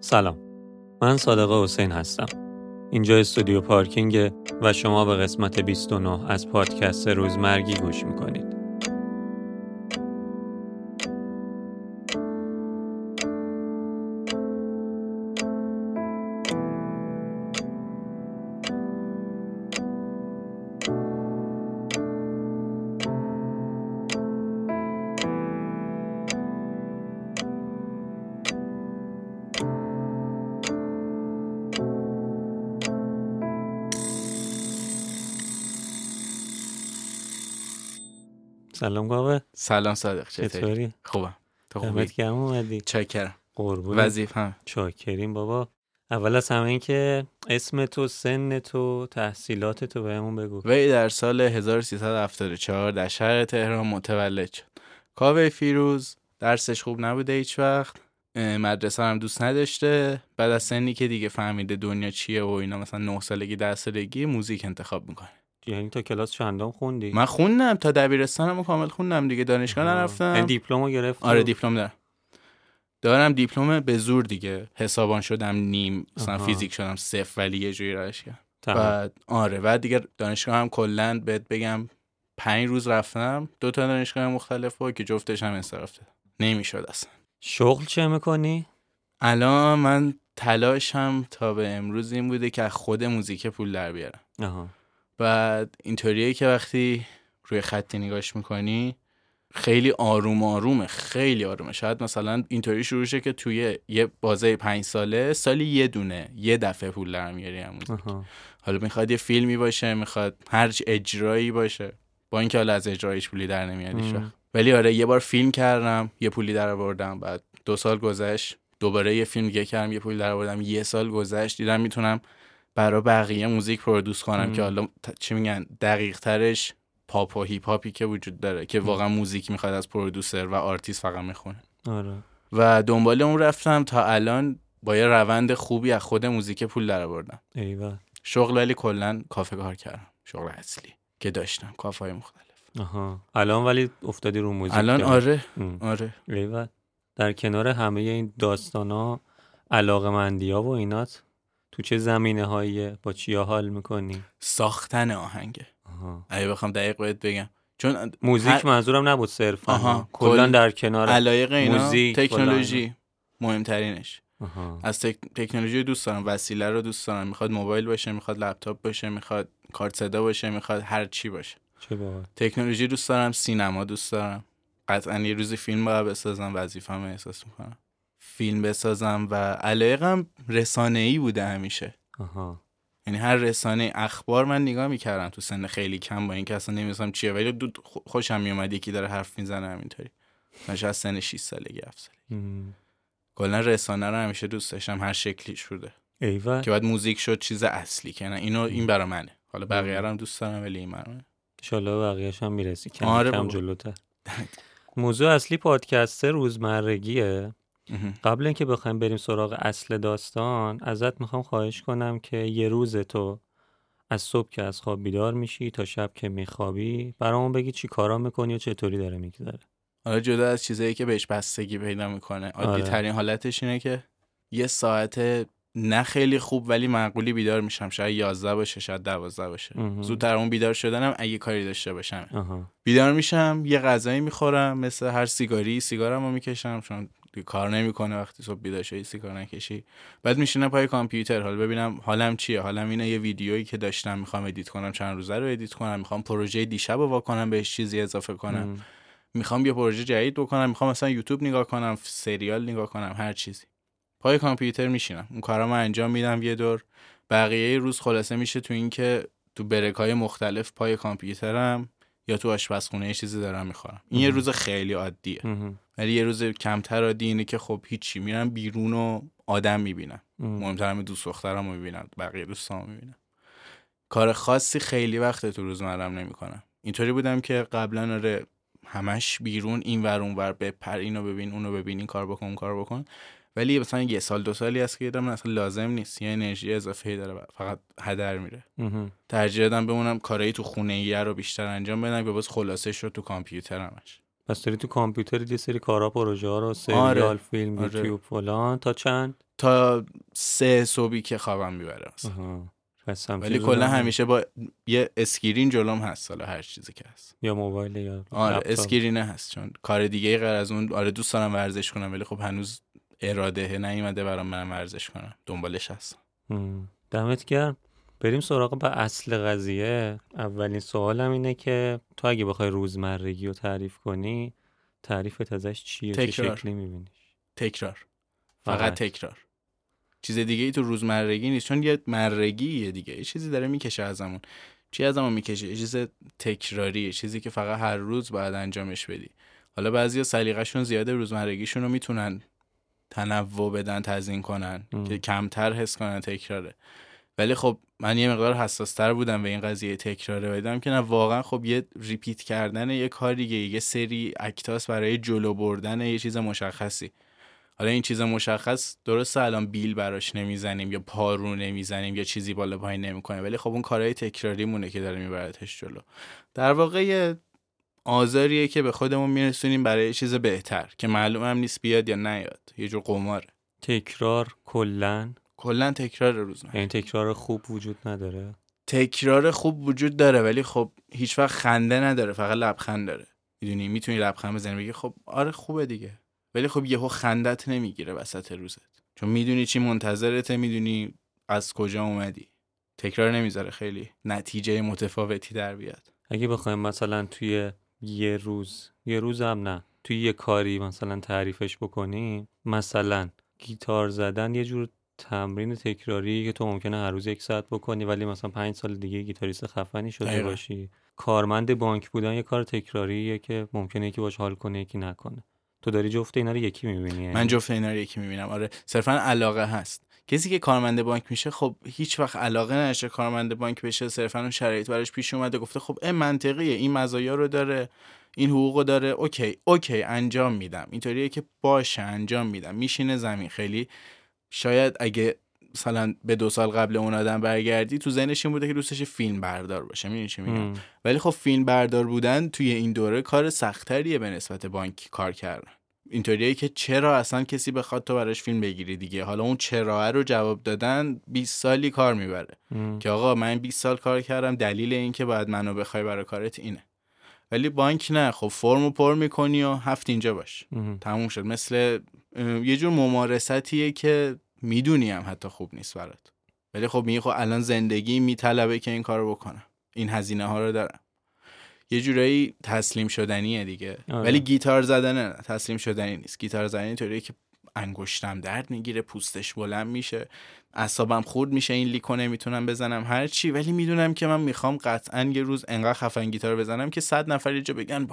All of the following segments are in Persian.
سلام. من صادق حسین هستم. اینجا استودیو پارکینگ و شما به قسمت 29 از پادکست روزمرگی گوش می‌کنید. سلام کاوه سلام صادق چطوری؟ خوبم. تو خوبی؟ گرم اومدی. چاکرم. قربون وظیف هم. چاکریم بابا. اول از همه این که اسم تو سن تو تحصیلات تو بهمون بگو. وی در سال 1374 در شهر تهران متولد شد. کاوه فیروز درسش خوب نبوده هیچ وقت. مدرسه هم دوست نداشته. بعد از سنی که دیگه فهمیده دنیا چیه و اینا مثلا 9 سالگی 10 سالگی موزیک انتخاب می‌کنه. یعنی تا کلاس چندم خوندی؟ من خوندم تا دبیرستانم کامل خوندم دیگه. دانشگاه. نرفتم. یعنی دیپلمو گرفتی؟ آره دیپلم دارم. دارم دیپلم به زور دیگه. حسابان شدم نیم مثلا. فیزیک شدم صفر ولی یه جوری روش کردم. بعد آره. بعد دیگه دانشگاه هم کلا بهت بگم پنج روز رفتم. دو تا دانشگاه مختلف بود که جفتش هم انصراف داد نمی‌شد اصلا. شغل چه می‌کنی؟ الان من تلاشم تا به امروز این بوده که از خود موزیک پول در بیارم. آها. بعد اینطوریه که وقتی روی خطی نگاش می‌کنی خیلی آروم آرومه خیلی آرومه شاید مثلا اینطوری شروع شه که توی یه بازه پنج ساله سالی یه دونه یه دفعه پول در میاری هم موزیک. آها حالا می‌خواد یه فیلمی باشه می‌خواد هر چی اجرایی باشه با اینکه حالا از اجرایش پولی در نمیاد هیچ مم. وقت. ولی آره یه بار فیلم کردم یه پولی در آوردم بعد دو سال گذشت دوباره یه فیلم دیگه کردم یه پولی در آوردم یه سال گذشت دیدم می‌تونم برای بقیه موزیک produce کنم مم. که حالا چی میگن دقیق ترش پاپ و هیپ هاپی که وجود داره که واقعا موزیک می‌خواد از producer و آرتیست فقط می‌خونه. آره. و دنبال اون رفتم تا الان با یه روند خوبی از خود موزیک پول در آوردم. شغل ولی کلا کافه کار کردم. شغل اصلی که داشتم کافه های مختلف. آها. الان ولی افتادی رو موزیک الان. آره. ام. آره. ایول در کنار همه این داستان ها علاقه ها و اینات تو چه زمینه هایی با چیا حال می‌کنی؟ ساختن آهنگه آها. اگه بخوام دقیق باید بگم. چون موزیک هر- منظورم نبود صرفا. کلا کل- در کنار علایق اینا موزیک، تکنولوژی مهمترینش. آها. از تک... تکنولوژی دوست دارم وسیله رو دوست دارم. می‌خواد موبایل باشه می‌خواد لپتاپ باشه می‌خواد کارت صدا باشه می‌خواد هر چی باشه. چه. تکنولوژی دوست دارم سینما دوست دارم. قطعا یه روزی فیلم باید بسازم وظیفه‌مو احساس می‌کنم. فیلم بسازم و علایقم رسانه ای بوده همیشه. آها. یعنی هر رسانه اخبار من نگاه می‌کردم تو سن خیلی کم با اینکه اصلا نمی‌دونستم چیه ولی دو خوشم میومد یکی داره حرف می‌زنه همینطوری. مثلا از سن 6 سالگی 7 سالگی. کلا رسانه رو همیشه دوست داشتم هر شکلیش بوده. ایول که بعد موزیک شد چیز اصلی که نه اینو این برا منه. حالا بقیه رو هم دوست دارم ولی این برا منه. انشالله بقیهش هم می‌رسی. کم آره کم. جلوتر. موضوع اصلی پادکست روزمرگیه. قبل اینکه بخوایم بریم سراغ اصل داستان ازت می‌خوام خواهش کنم که یه روز تو از صبح که از خواب بیدار میشی تا شب که میخوابی برامون بگی چی کارا می‌کنی و چطوری داره میگذره. حالا جدا از چیزایی که بهش بستگی پیدا می‌کنه عادی آره. ترین حالتش اینه که یه ساعت نه خیلی خوب ولی معقولی بیدار میشم. شاید 11 باشه شاید 12 باشه. زودتر اون بیدار شدنم اگه کاری داشته باشم بیدار میشم یه غذایی می‌خورم مثل هر سیگاری سیگارم رو می‌کشم چون کار نمی‌کنه وقتی صبح بیدار شدی سیگار نکشی. بعد میشینم پای کامپیوتر. حالا ببینم حالم چیه. حالم اینه یه ویدیویی که داشتم می‌خوام edit کنم چند روزه رو edit کنم. می‌خوام پروژه دیشب رو واکنم بهش چیزی اضافه کنم. ام. می‌خوام یه پروژه جدید بکنم. می‌خوام مثلا یوتیوب نگاه کنم سریال نگاه کنم هر چیزی. پای کامپیوتر میشینم. اون کارامو انجام میدم یه دور. بقیه روز خلاصه میشه تو اینکه تو برک های مختلف پای کامپیوترم یا تو آشپزخونه یه چیزی دارم می‌خورم. این یه. روز خیلی عادیه. ولی یه روز کمتر عادی اینه که خب هیچی میرم بیرون و آدم می‌بینم. ام. مهمتر همه دوست دخترم رو می‌بینم بقیه دوستامو می‌بینم. کار خاصی خیلی وقت تو روزمرم نمی‌کنم. اینطوری بودم که قبلا آره همش بیرون این ور اون ور بپر اینو ببین اونو ببین این کار بکن کار بکن. ولی مثلا یه سال دو سالی هست که دیدم اصلا لازم نیست یه انرژی اضافه داره فقط هدر میره. ترجیح دادم بمونم کارایی تو خونه رو بیشتر انجام بدم که باز خلاصه شد تو کامپیوترمش. پس داری تو کامپیوتر یه سری کارا پروژه ها رو سریال آره. فیلم آره. یوتیوب فلان. تا چند؟ تا سه صبحی که خوابم می‌بره ولی کلا هم- همیشه با یه screen جلوم هست حالا هر چیزی که هست. یا موبایل یا آره لپتاپ. screen ه هست چون کار دیگه غیر از اون. آره دوست دارم ورزش کنم ولی خب هنوز اراده نیومده برام من ورزش کنم. دنبالش هستم. هم. دمت گرم. بریم سراغ به اصل قضیه. اولین سوالم اینه که تو اگه بخوای روزمرگی رو تعریف کنی تعریفت ازش چیه؟ چه تکرار. شکلی میبینیش؟ تکرار. فقط. فقط. تکرار. چیز دیگه ای تو روزمرگی نیست چون یه مرگیه دیگه. یه چیزی داره می‌کشه ازمون چی ازمون می‌کشه؟ یه چیز تکراریه چیزی که فقط هر روز باید انجامش بدی. حالا بعضیا سلیقه‌شون زیاده روزمرگیشون رو می‌تونن تنوع بدن تزیین کنن ام. که کمتر حس کنن تکراره. ولی خب من یه مقدار حساستر بودم به این قضیه تکراره دیدم که نه واقعا خب یه ریپیت کردن یه کاریه یه سری اکتاس برای جلو بردن یه چیز مشخصی. حالا این چیز مشخص درسته الان بیل براش نمی‌زنیم یا پارو نمی‌زنیم یا چیزی بالا پایین نمی‌کنیم ولی خب اون کارهای تکراری مونه که داره میبردش جلو. در واقع یه آزاریه که به خودمون میرسونیم برای چیز بهتر که معلوم هم نیست بیاد یا نیاد یه جور قماره. تکرار کلا کلا تکرار روزمره یعنی تکرار خوب وجود نداره؟ تکرار خوب وجود داره ولی خب هیچ وقت خنده نداره فقط لبخند داره. می‌دونی؟ می‌تونی لبخند بزنی بگی خب آره خوبه دیگه. ولی خب یهو خندت نمی‌گیره وسط روزت. چون می‌دونی چی منتظرته می‌دونی از کجا اومدی. تکرار نمی‌ذاره خیلی نتیجه متفاوتی در بیاد. اگه بخوایم مثلا توی یه روز یه روز هم نه توی یه کاری مثلا تعریفش بکنیم مثلا گیتار زدن یه جور تمرین تکراری که تو ممکنه هر روز یک ساعت بکنی ولی مثلا پنج سال دیگه گیتاریست خفنی شده دقیقا. باشی. کارمند بانک بودن یه کار تکراریه که ممکنه یکی باش حال کنه یکی نکنه. تو داری جفت اینا رو یکی می‌بینی من جفت اینا رو یکی می‌بینم. آره صرفا علاقه هست. کسی که کارمند بانک میشه خب هیچ وقت علاقه نشه کارمند بانک بشه. صرفا اون شرایط براش پیش اومده. گفته خب این منطقیه. این مزایا رو داره. این حقوق رو داره. okay okay انجام میدم. اینطوریه که باشه انجام میدم. میشینه زمین. خیلی شاید اگه مثلا به دو سال قبل اون آدم برگردی تو ذهنش این بوده که دوستش فیلم بردار باشه. می‌دونی چی میگم. ولی خب فیلم بردار بودن توی این دوره کار سختتریه به نسبت بانک کار کردن. اینطوریه که چرا اصلا کسی بخواد تو براش فیلم بگیری دیگه؟ حالا اون چرا رو جواب دادن 20 سالی کار می‌بره. ام. که آقا من 20 سال کار کردم دلیل این که باید منو بخوای برای کارت اینه. ولی بانک نه. خب فرمو پر می‌کنی و هفت اینجا باش. ام. تموم شد. مثل یه جور ممارستیه که می‌دونی هم حتی خوب نیست برات. ولی خب میگه خب الان زندگی میطلبه که این کارو بکنم. این هزینه ها رو دارم. یه جورایی تسلیم شدنیه دیگه. آره. ولی گیتار زدن نه تسلیم شدنی نیست. گیتار زدن اینطوریه که انگشتم درد می‌گیره پوستش بلند میشه اعصابم خورد میشه این لیکو نمی‌تونم بزنم هر چی. ولی می‌دونم که من می‌خوام قطعا یه روز انقدر خفن گیتار بزنم که صد نفر یه جا بگن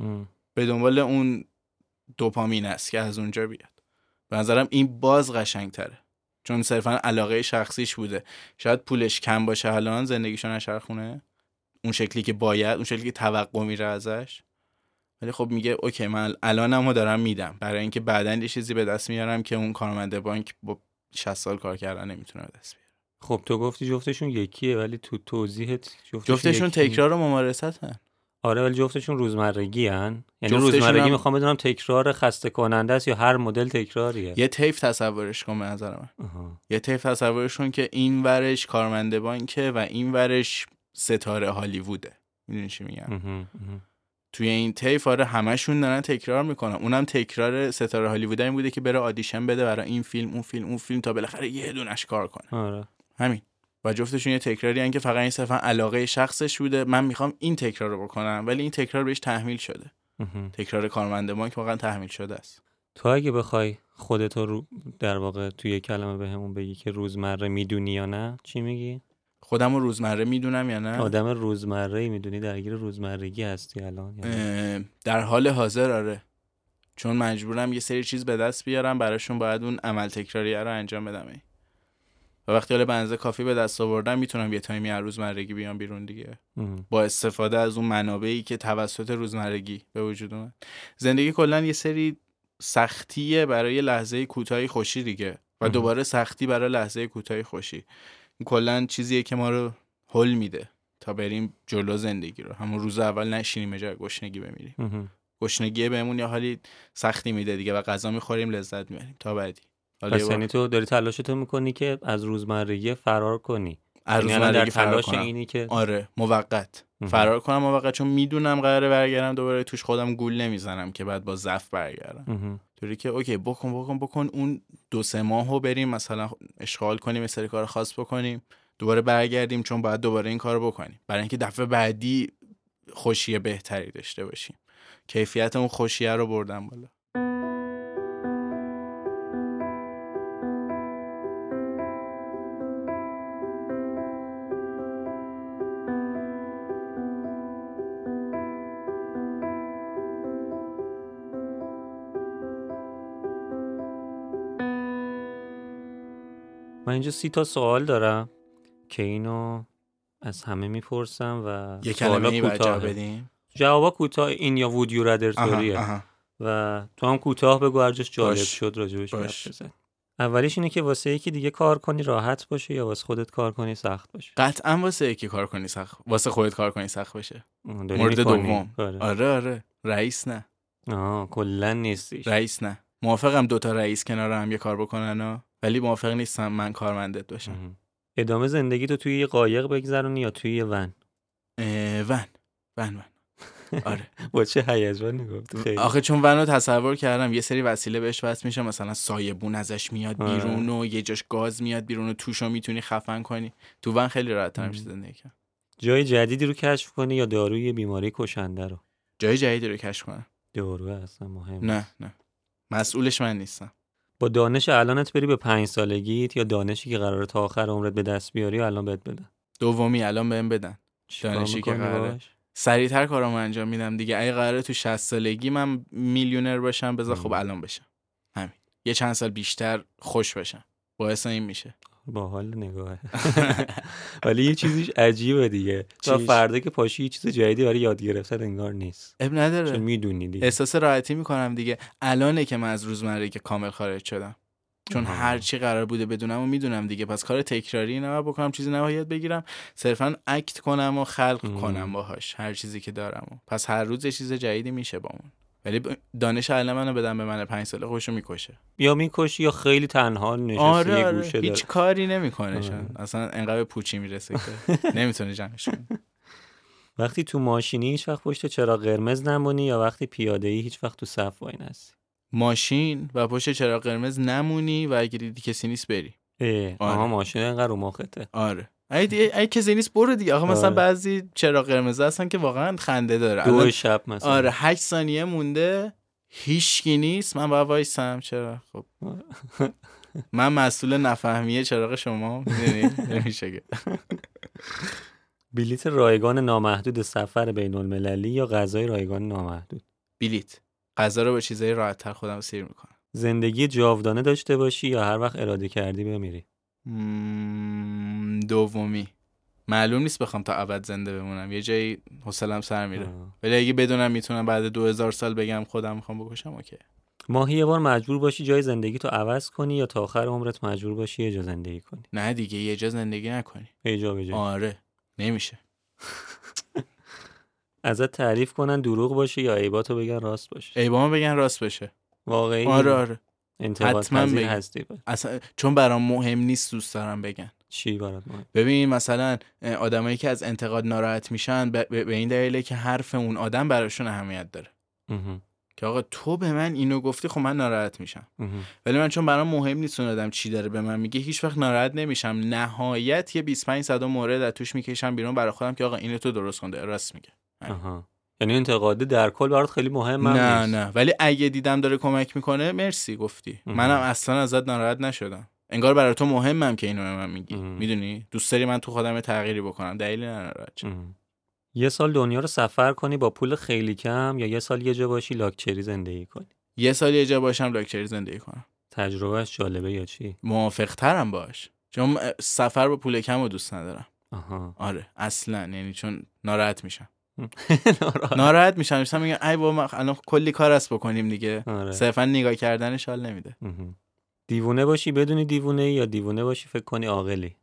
ام. به دنبال اون دوپامین است که از اونجا بیاد. به نظرم این باز قشنگ تره چون صرفا علاقه شخصیش بوده. شاید پولش کم باشه الان زندگیشو نشرخونه. اون شکلی که باید اون شکلی که توقع میره ازش. ولی خب میگه اوکی من الانمو دارم میدم. برای اینکه بعدا یه چیزی به دست میارم که اون کارمند بانک با 60 سال کار کردن نمی‌تونه به دست بیاره. خب تو گفتی جفتشون یکیه ولی تو توضیحت جفتشون, جفتشون تکرار و ممارست هن آره ولی جفتشون روزمرگی هن. یعنی روزمرگی هم- می‌خوام بدونم تکرار خسته کننده است یا هر مدل تکراریه؟ یه تیف تصورش کن به نظر من. یه تیف تصورشون که این ورش کارمند بانکه و این ورش ستاره هالیووده. می‌دونی چی میگم. توی این تیف آره همشون دارن تکرار می‌کنن. اونم تکرار ستاره هالیوود این بوده که بره آدیشن بده برای این فیلم اون فیلم اون فیلم تا بالاخره یه دونش کار کنه. آره. همین. و جفتشون یه تکراری هن که فقط این صرفا علاقه شخصش بوده. من می‌خوام این تکرار رو بکنم ولی این تکرار بهش تحمیل شده. تکرار کارمند بانک واقعا تحمیل شده است. تو اگه بخوای خودتو رو در واقع توی یه کلمه بهمون بگی که روزمره می‌دونی یا نه چی میگی؟ خودم رو روزمره می‌دونم یا نه؟ آدم روزمره می‌دونی درگیر روزمرگی هستی الان یا در حال حاضر آره. چون مجبورم یه سری چیز به دست بیارم براشون باید اون عمل تکراریه رو انجام بدم. ای. و وقتی حالا بنزه کافی به دست آوردم می‌تونم یه تایمی از روزمرگی بیام بیرون دیگه. با استفاده از اون منابعی که توسط روزمرگی به وجود اومد. زندگی کلا یه سری سختیه برای لحظه کوتاهی خوشی دیگه. و. دوباره سختی برای لحظه کوتاهی خوشی. کلا چیزیه که ما رو حل میده تا بریم جلو زندگی رو. همون روز اول نشینیم جای گشنگی بمیریم. گشنگی بهمون یه حالی سختی میده دیگه و غذا می‌خوریم لذت می‌بریم. تا بعدی. پس یعنی تو داری تلاشتو می‌کنی که از روزمرگی فرار کنی از یعنی روزمرگی فرار کنم. اینی که آره موقت. فرار کنم موقت چون می‌دونم قراره برگردم دوباره توش خودم گول نمی‌زنم که بعد با ضعف برگردم. طوری که اوکی بکن بکن بکن اون دو سه ماهو بریم مثلا اشغال کنیم یه سری کار خاص بکنیم دوباره برگردیم چون باید دوباره این کارو بکنیم برای اینکه دفعه بعدی خوشی بهتری داشته باشیم کیفیت اون خوشیه رو بردم بالا اینجا سی تا سوال دارم که اینو از همه می‌پرسم و یه کلمه کوتاهه. بدیم جوابا کوتاه این یا وود یو آها. و تو هم کوتاه بگو هر جاش جالب باش. شد راجبش بزن اولیش اینه که واسه یکی دیگه کار کنی راحت باشه یا واسه خودت کار کنی سخت باشه قطعا واسه یکی کار کنی سخت واسه خودت کار کنی سخت داری مورد. دوم. آره. آره آره رئیس نه آه کلا نیستیش رئیس نه موافقم دوتا رئیس کنار هم یه کار بکنن ها. ولی موافق نیستم من کارمندت باشم. ادامه زندگی تو توی یه قایق بگذرونی یا توی یه ون؟ ون. ون ون. آره. با چه هیجانی گفت خیلی. آخه چون ون رو تصور کردم یه سری وسیله بهش وصل میشه مثلا سایبون ازش میاد آره. بیرون و یه جاش گاز میاد بیرون و توشو می‌تونی خفن کنی. تو ون خیلی راحت. میشه زندگی کرد. جای جدیدی رو کشف کنی یا داروی بیماری کشنده رو؟ جای جدیدی رو کشف کنم. داروه اصلا مهم نه نه. مسئولش من نیستم. با دانش الانت بری به پنج سالگیت یا دانشی که قراره تا آخر عمرت به دست بیاری و الان بهت بدن. دومی الان بهم بدن. دانشی که قراره. سریعتر کارامو انجام میدم دیگه. اگه قراره تو 60 سالگی من میلیونر باشم بذار خب. الان بشم. همین. یه چند سال بیشتر خوش بشم باعث این میشه. باحال نگاهه ولی یه چیزیش عجیبه دیگه. تا؟ فردا که پاشی یه چیز جدیدی برای یاد گرفتن انگار نیست. اب چون نداره می‌دونی دیگه. احساس راحتی می‌کنم دیگه. الانه که من از روزمرگی کامل خارج شدم. چون. هر چی قرار بوده بدونم و می‌دونم دیگه. پس کار تکراری نباید بکنم چیزی نباید یاد بگیرم. صرفا اکت کنم و خلق. کنم باهاش. هر چیزی که دارم و. پس هر روز یه چیز جدیدی میشه با اون. ولی دانش الان منو بدم به من پنج ساله خوشو می‌کشه. یا می‌کشی یا خیلی تنها نشستی آره یه آره. گوشه هیچ داره. کاری نمی‌کنه آره. اصلا انقدر پوچی می‌رسه که نمی‌تونه جمعش کنه. وقتی تو ماشینی هیچ وقت پشت چراغ قرمز نمونی یا وقتی پیاده ای هیچ وقت تو صف وای نستی؟ ماشین و پشت چراغ قرمز نمونی و اگه دیدی کسی نیست بری. اه آره. آها ماشین انقدر رو مخته آره. اگه کسی نیست برو دیگه. آخه مثلا آره. بعضی چراغ قرمز هستن که واقعا خنده داره. دو شب مثلا. آره هشت ثانیه مونده. هیچکی نیست. من باید وایسم. چرا؟ خب. من مسئول نفهمیه چراغ شما. نمیشه بلیت رایگان نامحدود سفر بین المللی یا غذای رایگان نامحدود؟ بلیت. غذا رو با چیزای راحت تر خودم سیر می‌کنم. زندگی جاودانه داشته باشی یا هر وقت اراده کردی بمیری؟ دومی. معلوم نیست بخوام تا ابد زنده بمونم. یه جایی حوصلم سر میره. ولی اگه بدونم می‌تونم بعد دو هزار سال بگم خودم می‌خوام بکشم اوکی. ماهی یه بار مجبور باشی جای زندگی تو عوض کنی یا تا آخر عمرت مجبور باشی یه جا زندگی کنی؟ نه دیگه یه جا زندگی نکنی. یه جا به جا. آره نمیشه. ازت تعریف کنن دروغ باشه یا عیباتو بگن راست باشه. ای با ما بگن راست بشه واقعی؟ آره آره. حتما. هستی. اصلا چون برام مهم نیست دوست دارم بگن. چی برات مهم؟ ببین مثلا آدمایی که از انتقاد ناراحت میشن به, این دلیله که حرف اون آدم براشون اهمیت داره. که آقا تو به من اینو گفتی خب من ناراحت میشم. ولی من چون برام مهم نیست اون آدم چی داره به من میگه هیچ وقت ناراحت نمیشم. نهایت یه 25 صد مورد از توش می‌کشم بیرون برای خودم که آقا اینو تو درست کن راست میگه. یعنی انتقاده در کل برات خیلی مهم هم نه. نه. ولی اگه دیدم داره کمک می‌کنه مرسی گفتی. منم اصلا ازت ناراحت نشدم. انگار برای تو مهمم که اینو به من میگی. می‌دونی؟ دوست داری من تو خودم تغییری بکنم. شم. مهم. یه سال دنیا رو سفر کنی با پول خیلی کم یا یه سال یه جا باشی لاکچری زندگی کنی؟ یه سال یه جا باشم لاکچری زندگی کنم. تجربهش جالبه یا چی؟ موافق ترم باش. چون سفر با پول کم رو دوست ندارم. آها. آره. اصلا. یعنی چون ناراحت میشم. ناراحت. میشم. میشم میگم ای بابا ما الان کلی کار است بکنیم دیگه. آره. صرفا نگاه کردنش حال نمیده. دیوونه باشی بدونی دیوونه ای یا دیوونه باشی فکر کنی عاقلی؟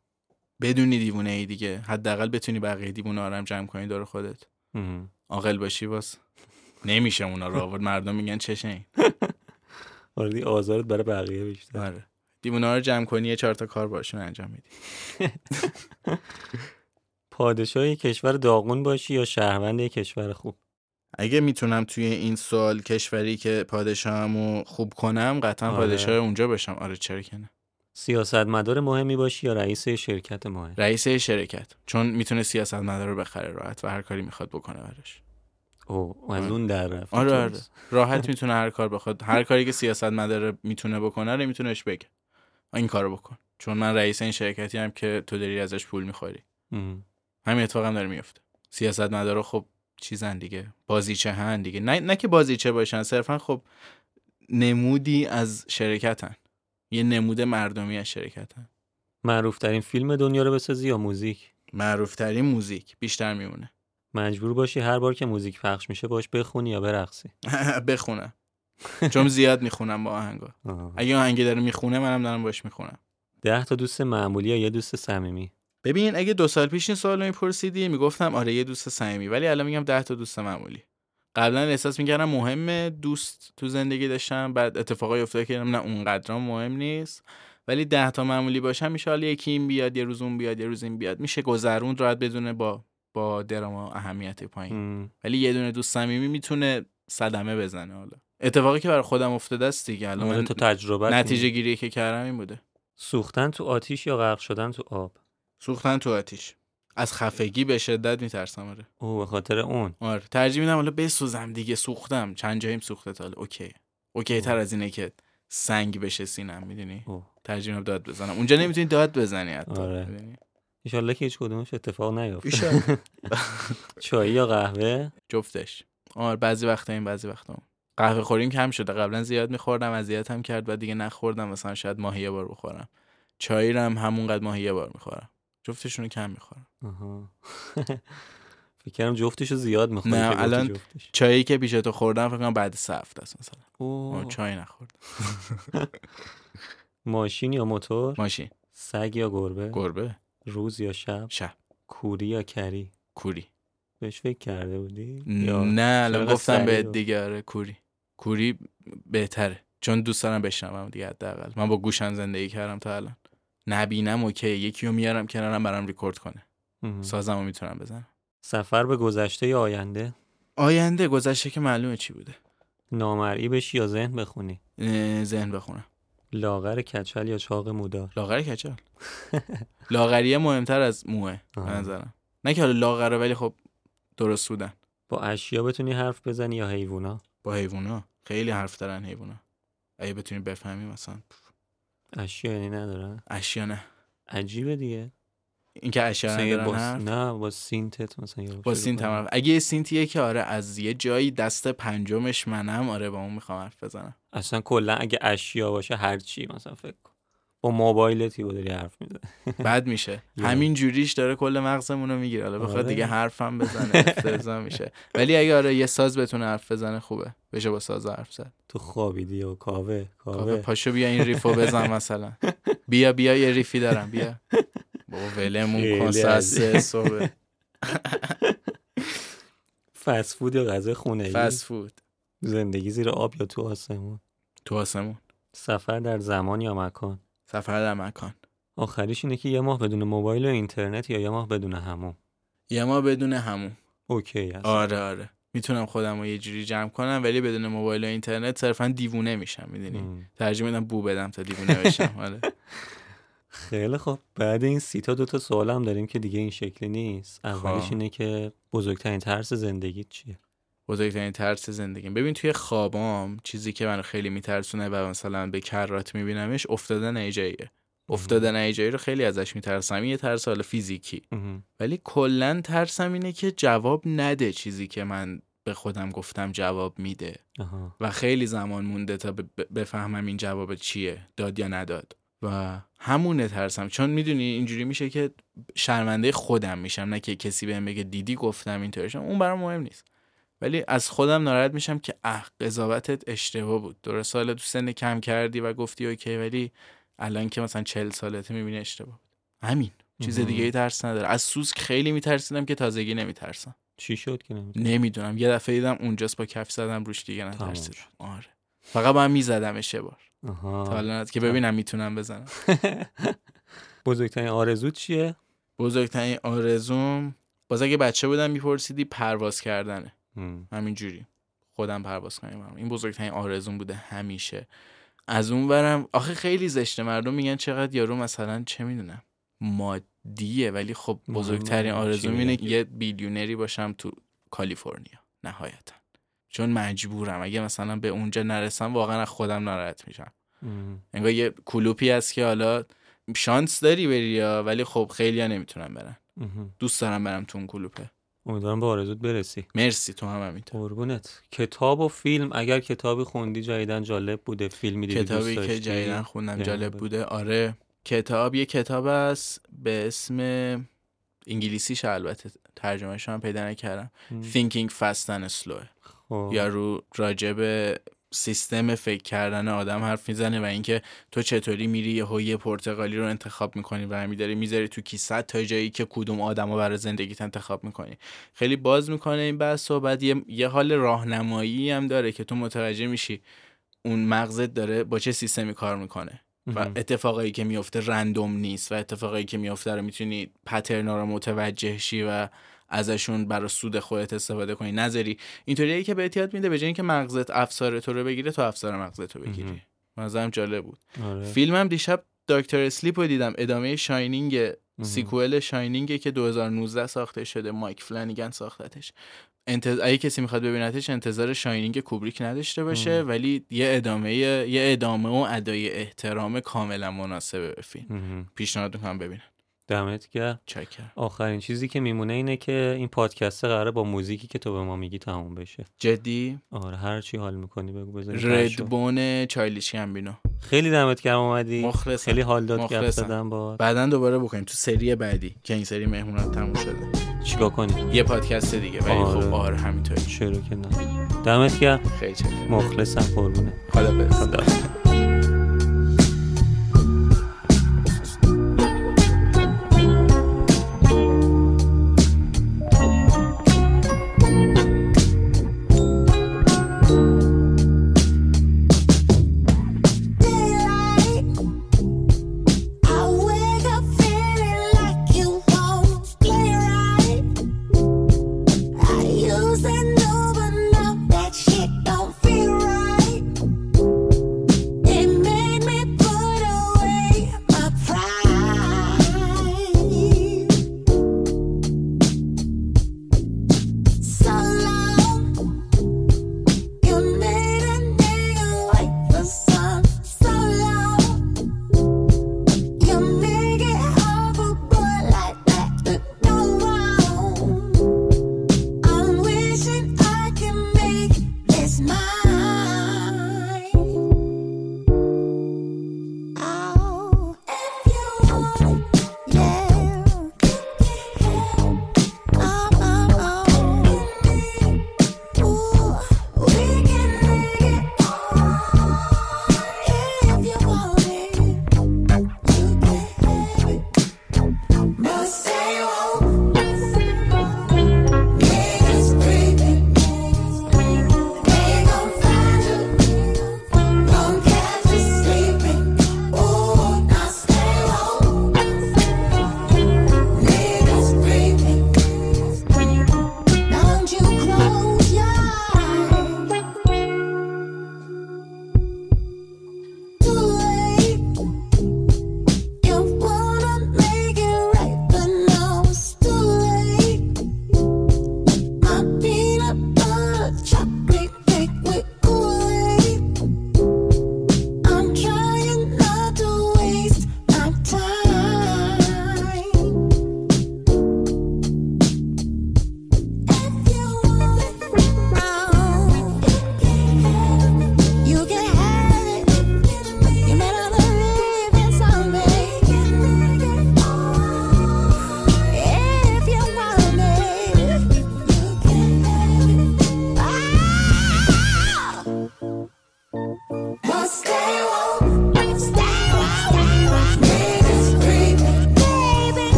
بدونی دیوونه ای دیگه. حداقل بتونی بقیه دیوونه هم جمع کنی دور خودت. عاقل باشی باز. نمیشه اونا رو آورد. مردم میگن چشه این آره آزارت برای بقیه بیشتر. آره. دیوونه رو جمع کنی یه چهار تا کار باشون انجام میدی. پادشاه کشور داغون باشی یا شهروند کشور خوب؟ اگه می‌تونم توی این سال کشوری که پادشاهمو خوب کنم قطعا آره. پادشاه اونجا باشم. آره چرا که نه. سیاستمدار مهمی باشی یا رئیس شرکت مهم؟ رئیس شرکت. چون می‌تونه سیاست مدار رو بخره راحت و هر کاری می‌خواد بکنه براش. او از اون در رفت. آره آره. راحت می‌تونه هر کار بخواد. هر کاری که سیاست مدار می‌تونه بکنه رو می‌تونه بهش بگه. این کارو بکن. چون من رئیس این شرکتی هم که تو داری ازش پول می‌خوری. همین اتفاق هم داره میفته سیاست مدارا خب چیزن دیگه. بازیچه هن دیگه. نه, نه که بازیچه باشن صرفا خب نمودی از شرکتن. یه نمود مردمی از شرکتن. معروف ترین فیلم دنیا رو بسازی یا موزیک؟ معروف ترین موزیک. بیشتر میمونه. مجبور باشی هر بار که موزیک پخش میشه باش بخونی یا برقصی؟ بخونم. چون زیاد می‌خونم با آهنگا. اگه آهنگی داره می‌خونه منم دارم باش می‌خونم. ده تا دوست معمولی یا یه دوست صمیمی؟ ببین اگه دو سال پیش این سوال رو میپرسیدی می‌گفتم آره یه دوست صمیمی ولی الان میگم ده تا دوست معمولی. قبلا احساس می‌کردم مهمه دوست تو زندگی داشتم بعد اتفاقای افتاد که نه اونقدر مهم نیست. ولی ده تا معمولی باشم میشه حالا یکی این بیاد یه روز اون بیاد یه روز این بیاد. میشه گذروند راحت بدونه با با دراما اهمیت پایین. ولی یه دونه دوست صمیمی می‌تونه صدمه بزنه حالا. اتفاقی که برای خودم افتاده است دیگه الان آره من تو تجربه نتیجه گیری که کردم این بوده. سوختن تو آتیش یا غرق شدن تو آب؟ سوختن تو آتیش. از خفگی به شدت میترسم آره. او به خاطر اون. آره. ترجیح میدم حالا بسوزم دیگه سوختم. چند جاییم سوخته تا okay. okay تر. از اینه که سنگ بشه سینم می‌دونی. ترجیح میدم داد بزنم. اونجا نمی‌تونی داد بزنی حتی آره. ایشالله که هیچ کدومش اتفاق نیفته. چای یا قهوه؟ جفتش. آره بعضی وقتا این بعضی وقتا. قهوه خوریم کم شده. قبلا زیاد میخوردم اذیتم کرد و دیگه نخوردم. مثلا شاید ماهی یه بار بخورم. چای رو هم همونقدر ماهی یه بار می‌خورم. جفتشون رو کم می‌خورم. فکر کردم جفتشو زیاد می‌خوری نه، الان جفتش. چایی که پیش تو خوردم فکر کنم بعد سه هفته است مثلا. اوه. چای نخورد. ماشین یا موتور؟ ماشین. سگ یا گربه؟ گربه. روز یا شب؟ شب. کوری یا کری؟ کوری. بهش فکر کرده بودی؟ نه الان گفتم به دیگه آره کوری. کوری بهتره. چون دوست دارم بشنوم دیگه حداقل. من با گوشم زندگی کردم تا الان. نبینم اوکی. یکی رو میارم کنارم برام ریکورد کنه. سازم رو می‌تونم بزنم. سفر به گذشته یا آینده؟ آینده گذشته که معلومه چی بوده. نامرئی بشی یا ذهن بخونی؟ ذهن بخونم. لاغر کچل یا چاق مودار؟ لاغر کچل. لاغریه مهمتر از موه. نظرم. نه که حالا لاغره ولی خب درست بودن. با اشیا بتونی حرف بزنی یا حیوونا؟ با حیوونا؟ خیلی حرف دارن حیوونا. اگه بتونی بفهمی مثلا. اشیا یعنی ندارن اشیا نه. عجیبه دیگه. اینکه اشیا ندارن با... حرف؟ نه با سینتت مثلا با سینت هم اگه یه سینتیه که آره از یه جایی دست پنجمش منم آره با اون می‌خوام حرف بزنم. اصلا کلا اگه اشیا باشه هر چی مثلا فکر کن. با موبایلتی با داری حرف می‌زنی. بد میشه. یه. همین جوریش داره کل مغزمون رو می‌گیره. حالا بخواد آره. دیگه حرفم بزنه افتضاح میشه. ولی اگه آره یه ساز بتونه حرف بزنه خوبه. بشه با ساز حرف زد. تو خوابیدی و کاوه؟ کاوه. پاشو بیا این ریفو بزن مثلا. بیا بیا یه ریفی دارم. بیا. بابا ولمون کن. سه صبح. فست فود یا غذا خونه فست فود زندگی زیر آب یا تو آسمون؟ تو آسمون. سفر در زمان یا مکان؟ سفر در مکان. آخریش اینه که یه ماه بدون موبایل و اینترنت یا یه ماه بدون همون یه ما بدون همون اوکی هست آره آره. می‌تونم خودم رو یه جوری جمع کنم ولی بدون موبایل و اینترنت صرفا دیوونه میشم می‌دونی؟ م. ترجیح میدم بو بدم تا دیوونه بشم آره. خیلی خب. بعد این سی تا دو تا سوال هم داریم که دیگه این شکلی نیست. اولش خب. اینه که بزرگترین ترس زندگیت چیه؟ بزرگترین ترس زندگیم. ببین توی خوابام چیزی که منو خیلی میترسونه و مثلا به کرات میبینمش افتادن ایجاییه افتادن ایجایی رو خیلی ازش میترسم. این یه ترس حالا فیزیکی. ولی کلا ترسم اینه که جواب نده چیزی که من به خودم گفتم جواب میده. و خیلی زمان مونده تا بفهمم این جواب چیه داد یا نداد. و همونه ترسم. چون می‌دونی اینجوری میشه که شرمنده خودم میشم. نه که کسی بهم بگه دیدی گفتم اینطوری اون برام مهم نیست. ولی از خودم ناراحت میشم که اه قضاوتت اشتباه بود. درست حالا تو سن کم کردی و گفتی اوکی ولی الان که مثلا چل سالته می‌بینی اشتباه بود. همین. چیز. دیگه ای ترس نداره. از سوسک خیلی میترسیدم که تازگی نمیترسم. چی شد که نمی‌دونی؟ نمی‌دونم. یه دفعه دیدم اونجاست با کف زدم روش دیگه نترسیدم. آره. فقط با هم میزدمش یه بار. تا حالا که ببینم می‌تونم بزنم. بزرگترین آرزوت چیه؟ بزرگترین آرزوم باز اگه بچه بودم میپرسیدی پرواز کردنه. همینجوری. خودم پرواز کنم این بزرگترین آرزوم بوده همیشه. از اون برم آخه خیلی زشته. مردم میگن چقدر یارو مثلا چه می‌دونم مادیه. ولی خب بزرگترین آرزوم؟ اینه یه بیلیونری باشم تو کالیفرنیا. نهایتا. چون مجبورم. اگه مثلا به اونجا نرسم واقعا از خودم ناراحت میشم. انگار یه کلوپی هست که حالا شانس داری بری یا ولی خب خیلی ها نمی‌تونن برن. دوست دارم برم تو اون کلوپه. امیدوارم به آرزوت برسی. مرسی تو هم همینطور قربونت. کتاب و فیلم اگر کتابی خوندی جدیدن جالب بوده. فیلمی دیدی کتابی دوست که؟ جدیدن خوندم جالب بگو. بوده. آره. کتاب یه کتاب است به اسم انگلیسیش البته. ترجمهش هم پیدا نکردم. Thinking Fast and Slow. خب. یا رو راجب سیستم فکر کردن آدم حرف می‌زنه و اینکه تو چطوری میری یه یه پرتغالی رو انتخاب می‌کنی و میداری می‌ذاری تو کیسه تا جایی که کدوم آدم رو برای زندگیت انتخاب می‌کنی خیلی باز می‌کنه این بحث و بعد یه, یه حال راهنمایی هم داره که تو متوجه میشی اون مغزت داره با چه سیستمی کار می‌کنه و. اتفاقایی که میفته رندوم نیست و اتفاقایی که میفته رو می‌تونی پترنا رو متوجه شی و ازشون برای سود خودت استفاده کنی نذاری اینطوریه که بهت یاد میده به جای اینکه مغزت افسار تو رو بگیره تو افسار مغزت رو. بگیری نظرم جالب بود آره. فیلمم دیشب دکتر Sleep رو دیدم ادامه Shining. sequel Shining که 2019 ساخته شده مایک فلانیگن ساختتش انتظ... اگه کسی می‌خواد ببینتش انتظار Shining کوبریک نداشته باشه. ولی یه ادامه یه ادامه و ادای احترام کاملا مناسبه به فیلم. پیشنهاد می‌کنم ببینن دمت گرم. چکر آخرین چیزی که میمونه اینه که این پادکست قراره با موزیکی که تو به ما میگی تموم بشه. جدی؟ آره هر چی حال می‌کنی بگو شو. ردبون چایلیش گمبینو خیلی دمت گرم اومدی. مخلصم. خیلی حال داد گپ. زدم با. بعدا دوباره بکنیم. تو سری بعدی که این سری مهمونات تموم شده. چیکار کنی یه پادکست دیگه ولی آره. خب آره. همینطوری. چرا که نه. دمت گرم. خیلی چکر مخلصم قربونه خدا